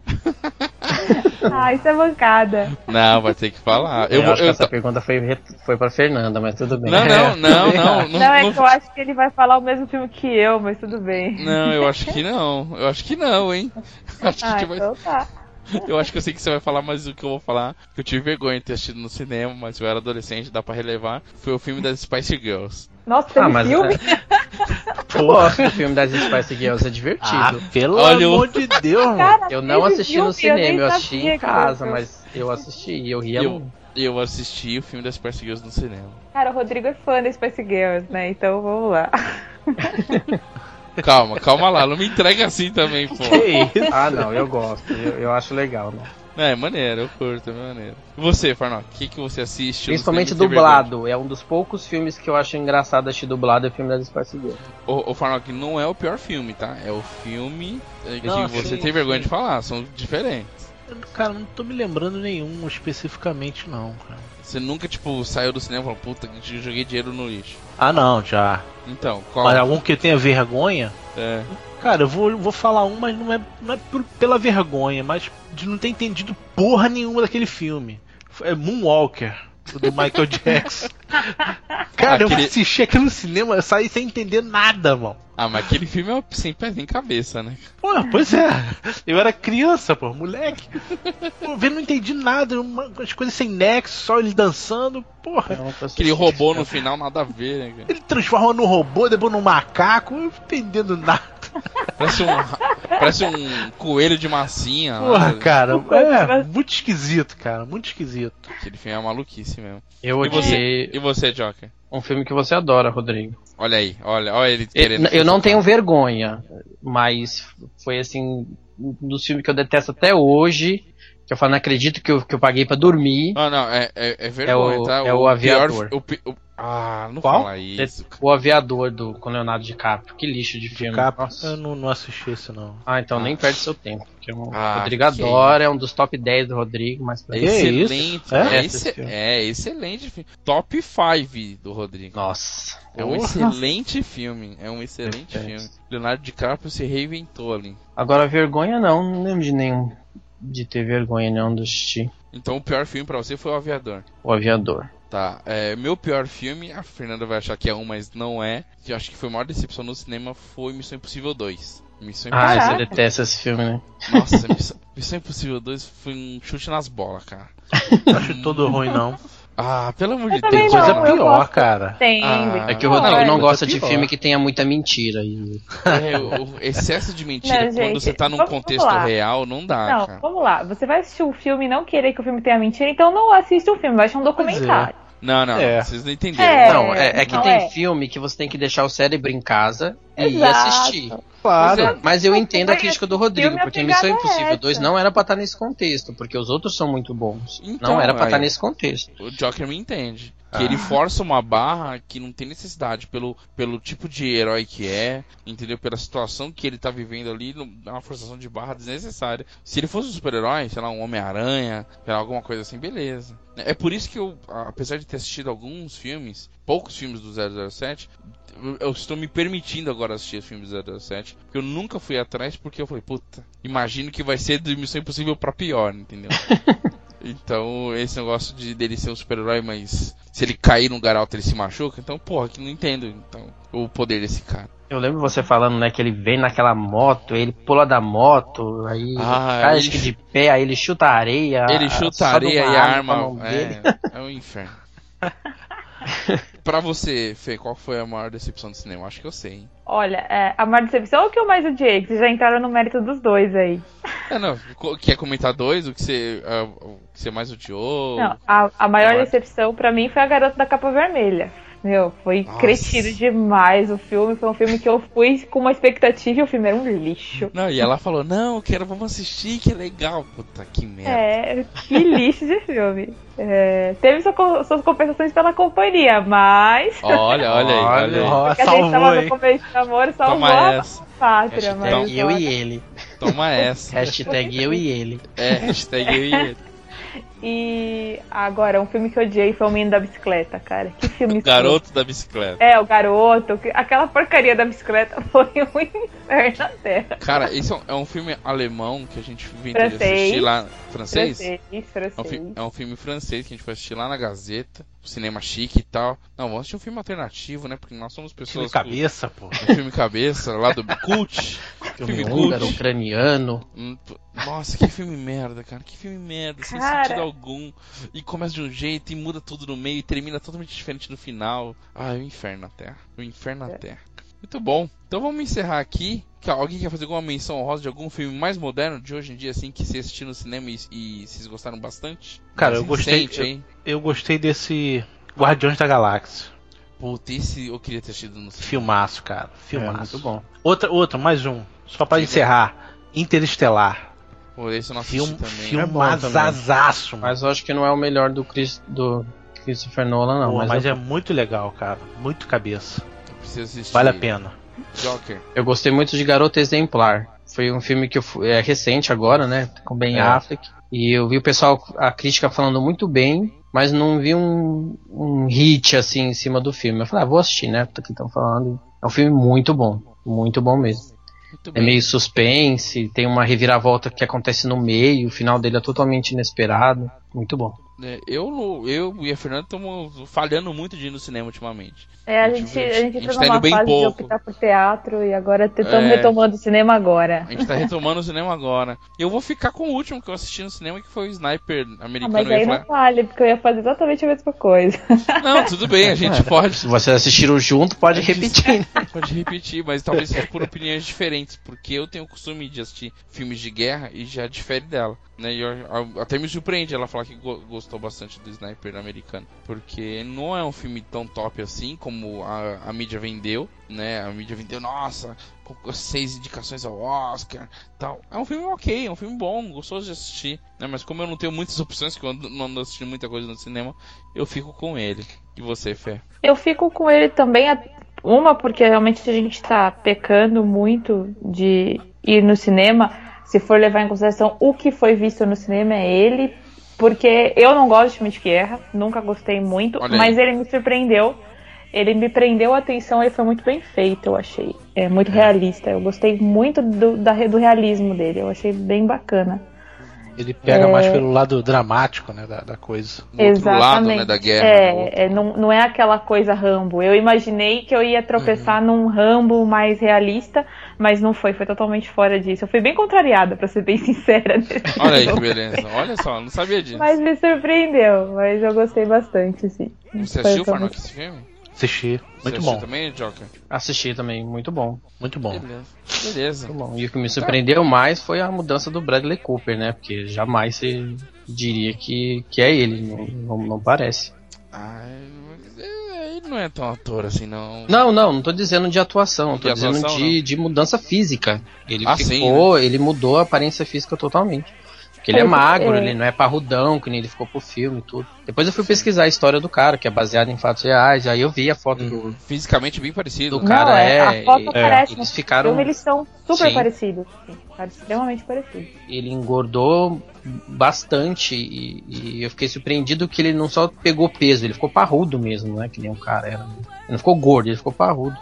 (laughs) ah, isso é bancada. Não, vai ter que falar. Eu, eu acho eu, que essa pergunta foi, foi pra Fernanda, mas tudo bem. Não, não, (laughs) não, não. Não, não é não... que eu acho que ele vai falar o mesmo filme que eu, mas tudo bem. Não, eu acho (laughs) que não. Eu acho que não, hein? Acho ah, que vai... então tá. Eu acho que eu sei que você vai falar mais do que eu vou falar. Que eu tive vergonha de ter assistido no cinema, mas eu era adolescente, dá pra relevar. Foi o filme das Spice Girls. Nossa, tem ah, um filme? É... (laughs) Porra, o filme das Spice Girls é divertido. Ah, pelo Olha, amor de Deus, Cara, Eu não assisti no cinema, eu, eu assisti em casa, mas eu assisti e eu ria eu, eu assisti o filme das Spice Girls no cinema. Cara, o Rodrigo é fã das Spice Girls, né? Então vamos lá. (laughs) Calma, calma lá, não me entrega assim também, pô. Que isso? Ah, não, eu gosto, eu, eu acho legal, né? É, maneiro, eu curto, é maneiro. E você, Farnock, o que, que você assiste? Principalmente dublado, é um dos poucos filmes que eu acho engraçado assistir dublado, é o filme das Spice Girls. O, o Farnock, não é o pior filme, tá? É o filme é, que não, você sim, tem vergonha sim. de falar, são diferentes. Cara, não tô me lembrando nenhum especificamente, não, cara. Você nunca, tipo, saiu do cinema e falou, puta, joguei dinheiro no lixo. Ah, não, já. Então, qual? Mas algum que tenha vergonha? É. Cara, eu vou, vou falar um, mas não é, não é por, pela vergonha, mas de não ter entendido porra nenhuma daquele filme. É Moonwalker, do Michael (laughs) Jackson. Cara, aquele... eu assisti aquilo no cinema, eu saí sem entender nada, mano. Ah, mas aquele filme é sem pé nem cabeça, né? Pô, pois é. Eu era criança, pô, moleque. Pô, vendo não entendi nada, umas coisas sem nexo, só ele dançando, porra. Aquele robô no final, nada a ver, né, cara? Ele transforma num robô, depois num macaco, eu não entendendo nada. Parece um, parece um coelho de massinha. Porra, cara, é muito esquisito, cara, muito esquisito. Aquele filme é maluquice mesmo. Eu e você, e você, Joker? Um filme que você adora, Rodrigo. Olha aí, olha, olha ele querendo. Eu, eu não tenho vergonha, mas foi assim, um dos filmes que eu detesto até hoje. Que eu falo, não acredito que eu, que eu paguei pra dormir. Ah, não, é, é, é vergonha, é o, tá? É o, o aviador. Pior, o, ah, não Qual? fala isso. O Aviador do com Leonardo DiCaprio. Que lixo de filme. DiCaprio, eu não, não assisti esse não. Ah, então ah. nem perde seu tempo. Porque o ah, Rodrigo adora, é um dos top 10 do Rodrigo, mas pra excelente. É, é, esse, é, excelente filme. Top 5 do Rodrigo. Nossa. É um excelente filme. É um excelente é. filme. Leonardo DiCaprio se reinventou ali. Agora vergonha não, não lembro de nenhum de ter vergonha não do assistir. Então o pior filme para você foi o Aviador. O Aviador. Tá, é, meu pior filme, a Fernanda vai achar que é um, mas não é. Que eu acho que foi a maior decepção no cinema foi Missão Impossível 2. Missão Impossível. Ah, você detesta esse filme, né? Nossa, Missão, Missão Impossível 2 foi um chute nas bolas, cara. (laughs) acho todo ruim, não. (laughs) Ah, pelo amor de Deus. Tem coisa não, pior, cara. Tem. Ah, é que o Rodrigo não gosta de filme que tenha muita mentira. E... É, o excesso de mentira não, quando gente, você tá num contexto real não dá. Não, cara. vamos lá. Você vai assistir o um filme e não querer que o filme tenha mentira, então não assista o filme, vai assistir um documentário. Não, não, é. vocês não entenderam. É, não, é, é que não tem é. filme que você tem que deixar o cérebro em casa Exato. e assistir. Claro. Mas eu entendo a crítica do Rodrigo, porque Missão Impossível 2 não era pra estar nesse contexto, porque os outros são muito bons. Então, não era pra aí, estar nesse contexto. O Joker me entende. Que ah. ele força uma barra que não tem necessidade, pelo, pelo tipo de herói que é, entendeu? Pela situação que ele tá vivendo ali, é uma forçação de barra desnecessária. Se ele fosse um super-herói, sei lá, um Homem-Aranha, alguma coisa assim, beleza. É por isso que eu, apesar de ter assistido alguns filmes, poucos filmes do 007, eu estou me permitindo agora assistir os filmes do 007, porque eu nunca fui atrás porque eu falei, puta, imagino que vai ser de Missão Impossível para pior, entendeu? (laughs) então, esse negócio de dele ser um super-herói, mas se ele cair num lugar alto ele se machuca, então, porra, que não entendo então, o poder desse cara. Eu lembro você falando, né, que ele vem naquela moto, ele pula da moto, aí ah, cai ele... de pé, aí ele chuta a areia. Ele chuta a areia e a arma. É, é um inferno. (laughs) (laughs) pra você, Fê, qual foi a maior decepção do cinema? Acho que eu sei, hein? Olha, é, a maior decepção ou o que eu mais odiei? Que vocês já entraram no mérito dos dois aí. É, não. Quer comentar dois? O que você, uh, o que você mais odiou? Não, a, a maior decepção para mim foi a Garota da Capa Vermelha. Meu, foi Nossa. cretino demais o filme. Foi um filme que eu fui com uma expectativa e o filme era um lixo. Não, e ela falou: Não, quero, vamos assistir, que legal. Puta, que merda. É, que lixo de filme. É, teve sua, suas compensações pela companhia, mas. Olha, olha aí, olha aí. Olha, a gente tava no começo de amor, salvou Toma essa. a pátria, mas. Eu e ele. Toma essa. hashtag eu e ele. É, hashtag eu e ele. (laughs) E agora, um filme que eu odiei foi O Menino da Bicicleta, cara. Que filme O Garoto da Bicicleta. É, o Garoto. Aquela porcaria da bicicleta (laughs) foi um inferno na Terra. Cara, isso é um filme alemão que a gente viu assistir lá. Francês? Francês, francês. É um, fi é um filme francês que a gente foi assistir lá na Gazeta cinema chique e tal. Não, vamos assistir um filme alternativo, né? Porque nós somos pessoas. Filme cabeça, pô. Um filme cabeça, lá do cult. (laughs) filme, filme húngaro, cult. ucraniano. Hum, nossa, que filme merda, cara. Que filme merda, sem sentido algum. E começa de um jeito e muda tudo no meio e termina totalmente diferente no final. Ah, é o inferno na Terra. O inferno na é. Terra. Muito bom. Então vamos encerrar aqui. Alguém quer fazer alguma menção honrosa de algum filme mais moderno de hoje em dia, assim, que você assistiu no cinema e, e vocês gostaram bastante? Cara, eu gostei. Eu, eu, gostei desse Guardiões da Galáxia. Putz, esse eu queria ter assistido no cinema. Filmaço, cara. Filmaço. É, muito bom. Outra, outra, mais um. Só para encerrar. Interestelar. Pô, esse eu não Film, também. Filmazazaço, é Mas eu acho que não é o melhor do, Chris, do Christopher Nolan, não. Pô, mas, mas é muito legal, cara. Muito cabeça. Vale a pena. Joker. Eu gostei muito de Garota Exemplar. Foi um filme que eu, é recente agora, né? Com Ben é. Affleck. E eu vi o pessoal, a crítica falando muito bem, mas não vi um, um hit assim em cima do filme. Eu falei, ah, vou assistir, né? Porque estão falando. É um filme muito bom, muito bom mesmo. É meio suspense, tem uma reviravolta que acontece no meio, o final dele é totalmente inesperado. Muito bom. É, eu, eu e a Fernanda estamos falhando muito de ir no cinema ultimamente. É, a, gente, a gente, a gente tá numa bem fase pouco. de optar por teatro e agora estamos é, retomando o cinema agora. A gente tá retomando o cinema agora. Eu vou ficar com o último que eu assisti no cinema, que foi o Sniper americano. Ah, mas aí não vale, porque eu ia fazer exatamente a mesma coisa. Não, tudo bem, a gente (laughs) pode. Se vocês assistiram junto, pode repetir. (laughs) Pode repetir, mas talvez por opiniões diferentes, porque eu tenho o costume de assistir filmes de guerra e já difere dela. Né, eu, até me surpreende ela falar que gostou bastante do Sniper americano. Porque não é um filme tão top assim como a, a mídia vendeu, né? A mídia vendeu, nossa, seis indicações ao Oscar tal. É um filme ok, é um filme bom, gostoso de assistir. Né? Mas como eu não tenho muitas (laughs) opções, que eu não ando assistindo muita coisa no cinema, eu fico com ele. E você, Fé? Eu fico com ele também, uma, porque realmente a gente tá pecando muito de ir no cinema se for levar em consideração o que foi visto no cinema é ele, porque eu não gosto de filme de guerra, nunca gostei muito, mas ele me surpreendeu. Ele me prendeu a atenção, ele foi muito bem feito, eu achei. É muito é. realista. Eu gostei muito do, da, do realismo dele, eu achei bem bacana. Ele pega é... mais pelo lado dramático, né, da, da coisa. No Exatamente. lado, né, da guerra. É, é, não, não é aquela coisa Rambo. Eu imaginei que eu ia tropeçar uhum. num Rambo mais realista, mas não foi, foi totalmente fora disso. Eu fui bem contrariada, para ser bem sincera. (laughs) Olha aí que beleza. Olha só, não sabia disso. Mas me surpreendeu, mas eu gostei bastante, sim. Você assistiu, Farnock, esse filme? Assisti. Muito Você bom. também, Joker? Assisti também, muito bom. Muito bom. Beleza. Beleza. Muito bom. E o que me surpreendeu mais foi a mudança do Bradley Cooper, né? Porque jamais você diria que, que é ele, não, não, não parece. Ah, ele não é tão ator assim, não. Não, não, não tô dizendo de atuação, de tô atuação, dizendo de, de mudança física. Ele ah, ficou, sim, né? ele mudou a aparência física totalmente. Porque ele é, é magro, é. ele não é parrudão, que nem ele ficou pro filme e tudo. Depois eu fui pesquisar a história do cara, que é baseado em fatos reais, aí eu vi a foto do. Hum, fisicamente bem parecido. Do cara, não, é. é a foto é, parece, eles ficaram. Filme, eles são super Sim. parecidos. extremamente parecidos. Ele engordou bastante e, e, eu fiquei surpreendido que ele não só pegou peso, ele ficou parrudo mesmo, né? Que nem um cara era. Ele não ficou gordo, ele ficou parrudo.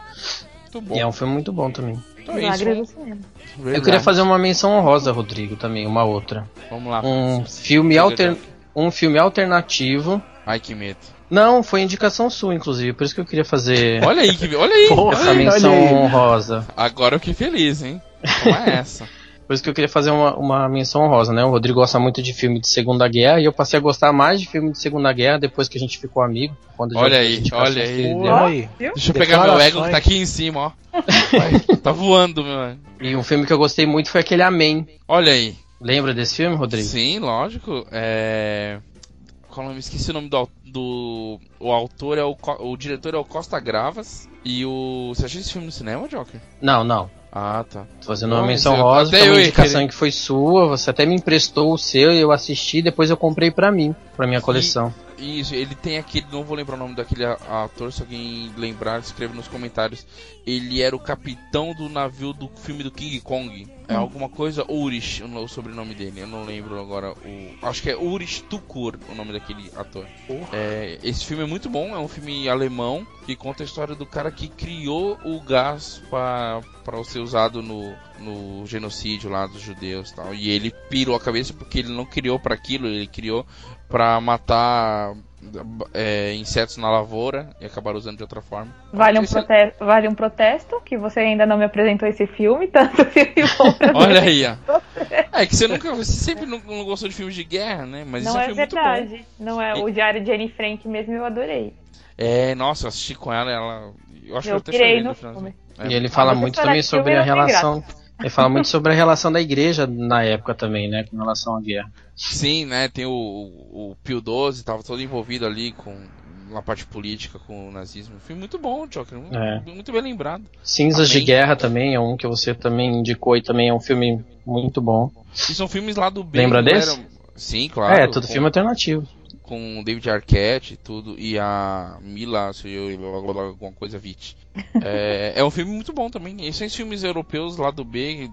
E é um filme muito bom também. Então, Milagre do cinema. Eu queria fazer uma menção honrosa, Rodrigo, também, uma outra. Vamos lá. Um filme, alter... um filme alternativo. Ai, que medo. Não, foi indicação sua, inclusive, por isso que eu queria fazer. Olha aí, que... olha aí. Porra, (laughs) essa menção honrosa. Agora eu fiquei feliz, hein? Como é essa? (laughs) Por isso que eu queria fazer uma, uma menção honrosa, né? O Rodrigo gosta muito de filme de Segunda Guerra e eu passei a gostar mais de filme de Segunda Guerra depois que a gente ficou amigo. olha aí, olha aí. Olha aí. Deixa eu pegar meu ego que tá aqui em cima, ó. Vai, tá voando, meu. E um filme que eu gostei muito foi aquele Amém. Olha aí. Lembra desse filme, Rodrigo? Sim, lógico. É. Qual nome? Esqueci o nome do, do. O autor é o. O diretor é o Costa Gravas. E o. Você achou esse filme no cinema, Joker? Não, não. Ah, tá. Tô fazendo uma menção rosa, foi uma indicação que foi sua, você até me emprestou o seu e eu assisti, depois eu comprei para mim, para minha coleção. E, isso, ele tem aquele, não vou lembrar o nome daquele ator, se alguém lembrar, escreve nos comentários. Ele era o capitão do navio do filme do King Kong. É hum. alguma coisa Urish, o sobrenome dele. Eu não lembro agora o. Acho que é Urish Tukur o nome daquele ator. É, esse filme é muito bom, é um filme alemão que conta a história do cara que criou o gás para ser usado no, no genocídio lá dos judeus tal. E ele pirou a cabeça porque ele não criou para aquilo, ele criou para matar é, insetos na lavoura e acabar usando de outra forma. Vale um, protesto, vale um protesto que você ainda não me apresentou esse filme, (laughs) tanto filme bom pra (laughs) Olha aí, ó. É que você nunca, você sempre não, não, gostou de filmes de guerra, né? Mas não é, é verdade. Não é o Diário de Anne Frank mesmo eu adorei. É, nossa, eu assisti com ela, ela eu acho eu que eu até chorei no filme. É. E ele fala muito também sobre a relação ele fala muito sobre a relação da igreja na época também, né? Com relação à guerra. Sim, né? Tem o, o Pio XII, estava todo envolvido ali com uma parte política com o nazismo. Foi muito bom, Joker. É. Muito bem lembrado. Cinzas Amém. de Guerra também é um que você também indicou e também é um filme muito bom. E são filmes lá do B. Lembra desse? Era... Sim, claro. É, tudo com... filme alternativo com o David Arquette e tudo, e a Mila, alguma coisa, Vit. (laughs) É, é um filme muito bom também. Esses filmes europeus lá do B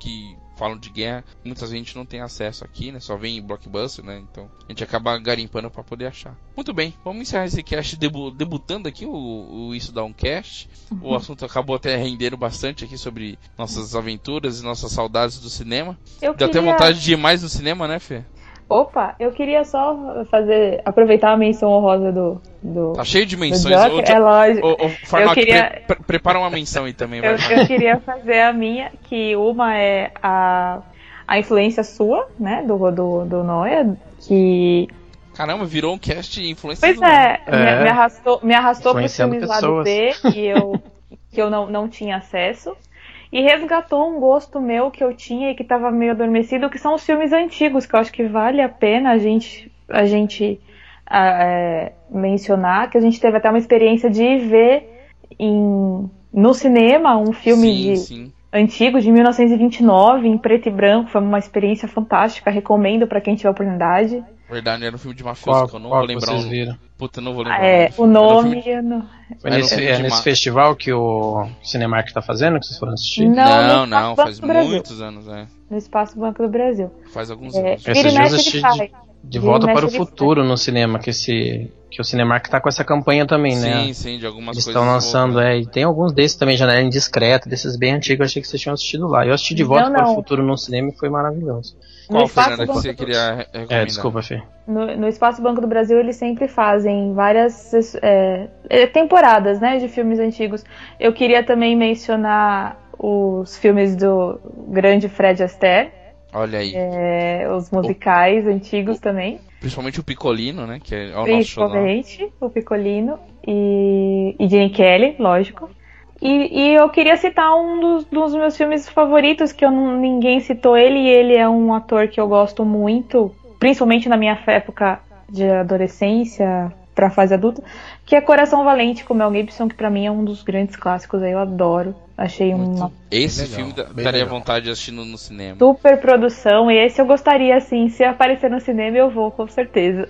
que falam de guerra, muitas vezes a gente não tem acesso aqui, né? Só vem em blockbuster, né? Então a gente acaba garimpando para poder achar. Muito bem, vamos encerrar esse cast debu debutando aqui o, o Isso Dá um Cast. O uhum. assunto acabou até rendendo bastante aqui sobre nossas aventuras e nossas saudades do cinema. Eu Deu queria... até vontade de ir mais no cinema, né, Fê? Opa, eu queria só fazer. aproveitar a menção honrosa do. do tá cheio de menções. O, é lógico. O, o eu queria... Pre prepara uma menção aí também. Eu, eu, queria fazer a minha, que uma é a, a influência sua, né, do, do, do Noia, que. Caramba, virou um cast influência Pois é, é. Me, me, arrastou, me arrastou pro filmes lá do B que eu, que eu não, não tinha acesso e resgatou um gosto meu que eu tinha e que estava meio adormecido, que são os filmes antigos, que eu acho que vale a pena a gente, a gente é, mencionar, que a gente teve até uma experiência de ver em, no cinema um filme sim, de, sim. antigo, de 1929, em preto e branco, foi uma experiência fantástica, recomendo para quem tiver oportunidade. Verdade, era um filme de mafioso qual, que eu não vou lembrar. Vocês viram? Puta, não vou lembrar. É, o nome. É no... Foi nesse, é nesse festival que o Cinemark tá fazendo, que vocês foram assistir? Não, não, não faz muitos anos, é. No Espaço Banco do Brasil. Faz alguns é, anos. Esses dias assisti de, de Volta para o Futuro no cinema, que esse que o Cinemark tá com essa campanha também, sim, né? Sim, sim, de algumas Eles estão lançando, é, e tem alguns desses também, Janela Indiscreta, desses bem antigos, eu achei que vocês tinham assistido lá. Eu assisti de Volta não, não. para o Futuro no cinema e foi maravilhoso. Qual, Fernanda, que você queria recomendar? É, desculpa, Fê. No, no, Espaço Banco do Brasil, eles sempre fazem várias é, é, temporadas, né, de filmes antigos. Eu queria também mencionar os filmes do grande Fred Astaire. Olha aí. É, os musicais o, antigos o, também. Principalmente o Picolino, né, que é o Principalmente o Picolino e, e Gene Kelly, lógico. E, e, eu queria citar um dos, dos, meus filmes favoritos, que eu não, ninguém citou ele, e ele é um ator que eu gosto muito, principalmente na minha época de adolescência para fase adulta, que é Coração Valente com Mel Gibson, que para mim é um dos grandes clássicos aí, eu adoro. Achei uma. Esse legal, filme daria legal. vontade de assistir no, cinema. Super produção, e esse eu gostaria, assim, se aparecer no cinema eu vou, com certeza.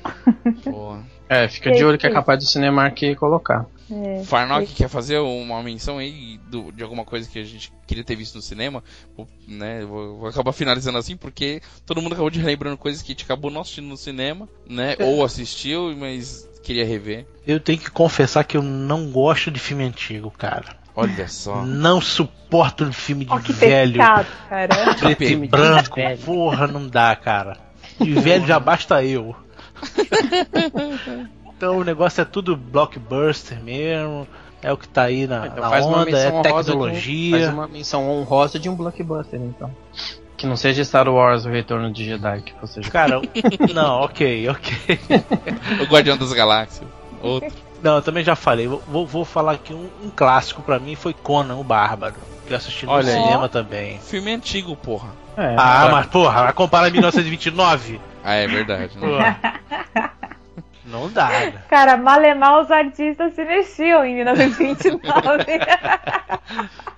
Boa. (laughs) É, fica de olho que é capaz do cinema aqui colocar. É, Farnock quer fazer uma menção aí do, de alguma coisa que a gente queria ter visto no cinema, né? Vou, vou, acabar finalizando assim porque todo mundo acabou de relembrando coisas que a gente acabou não assistindo no cinema, né? É. Ou assistiu, mas queria rever. Eu tenho que confessar que eu não gosto de filme antigo, cara. Olha só. Não suporto filme de oh, que velho. Pecado, cara. (laughs) Preto e branco. Porra, não dá, cara. De velho já basta eu. (laughs) Então o negócio é tudo blockbuster mesmo. É o que tá aí na, então, na onda, é tecnologia. Um, faz uma menção honrosa de um blockbuster, então. Que não seja Star Wars, o Retorno de Jedi, que você Cara, (laughs) não, ok, ok. o Guardião das Galáxias. Outro. Não, eu também já falei. Vou, vou falar aqui um, um clássico para mim foi Conan, o Bárbaro. Que eu assisti no Olha cinema aí. também. Filme antigo, porra. É, ah, mas porra, vai comparar 1929? ah, é verdade. Né? Não dá. Né? Cara, malemar os artistas se mexiam em 1929. (laughs)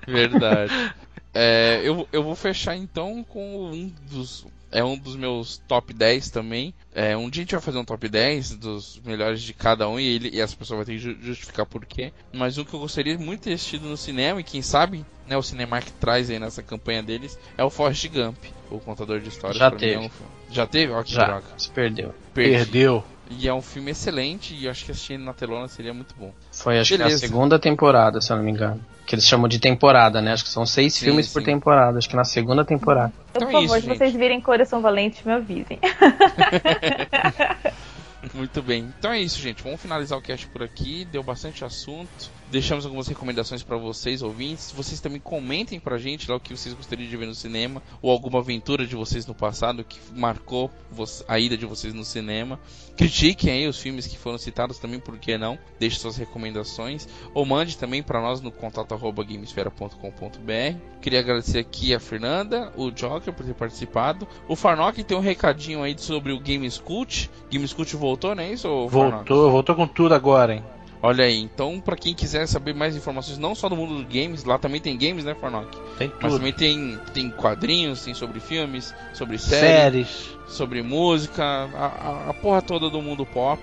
Verdade. É, eu, eu vou fechar então com um dos. É um dos meus top 10 também. É, um dia a gente vai fazer um top 10 dos melhores de cada um e, ele, e as pessoas vão ter que justificar por quê. Mas um que eu gostaria muito de ter assistido no cinema, e quem sabe né, o Cinemark traz aí nessa campanha deles, é o Forrest Gump, o contador de histórias. Já teve. É um... Já teve? Ó, que Já. droga. Se perdeu. Perdi. Perdeu. E é um filme excelente e acho que assistir na telona seria muito bom. Foi, acho Beleza. que a segunda temporada, se eu não me engano. Que eles chamam de temporada, né? Acho que são seis sim, filmes sim. por temporada. Acho que na segunda temporada. Então, por é favor, isso, se vocês virem Coração Valente, me avisem. (laughs) Muito bem. Então é isso, gente. Vamos finalizar o cast por aqui. Deu bastante assunto. Deixamos algumas recomendações para vocês, ouvintes. Vocês também comentem pra gente lá o que vocês gostariam de ver no cinema ou alguma aventura de vocês no passado que marcou a ida de vocês no cinema. Critiquem aí os filmes que foram citados também, por que não? Deixe suas recomendações ou mande também para nós no contato@gamesfera.com.br. Queria agradecer aqui a Fernanda, o Joker por ter participado. O Farnock tem um recadinho aí sobre o Games Cult. Games Cult voltou, não é isso? Voltou, voltou com tudo agora, hein? Olha aí, então para quem quiser saber mais informações, não só do mundo dos games, lá também tem games, né, Farnock? Tem tudo. Mas também tem, tem quadrinhos, tem sobre filmes, sobre séries, séries. sobre música, a, a, a, porra toda do mundo pop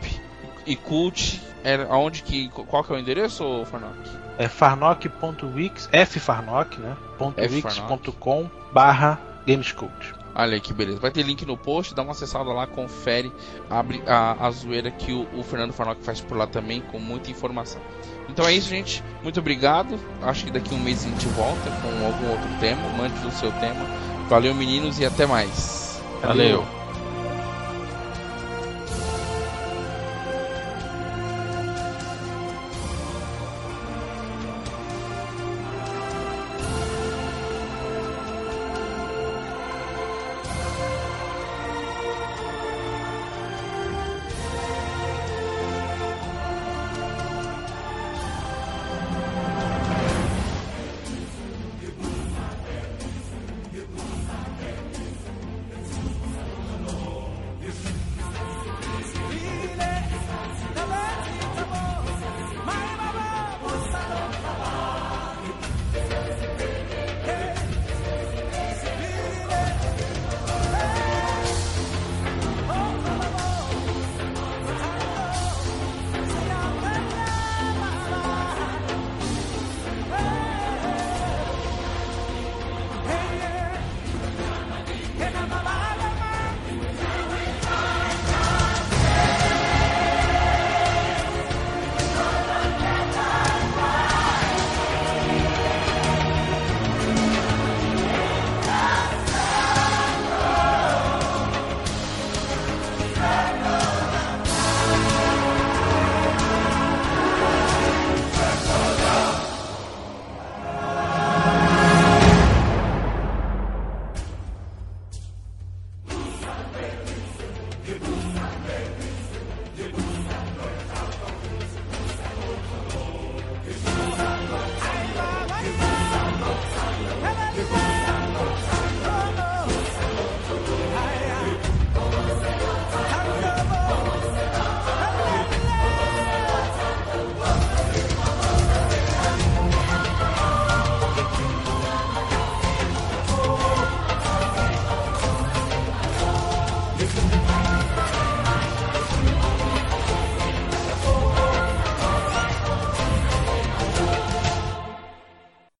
e cult. É aonde que qual que é o endereço, Farnock? É farnock.wix, ffarnock, né? .wix.com barra Games Cult. Olha aí que beleza. Vai ter link no post, dá uma acessada lá, confere, abre a, a zoeira que o, o Fernando Farnock faz por lá também, com muita informação. Então é isso, gente. Muito obrigado. Acho que daqui um mês a gente volta com algum outro tema. Mande o seu tema. Valeu, meninos, e até mais. Valeu. Valeu.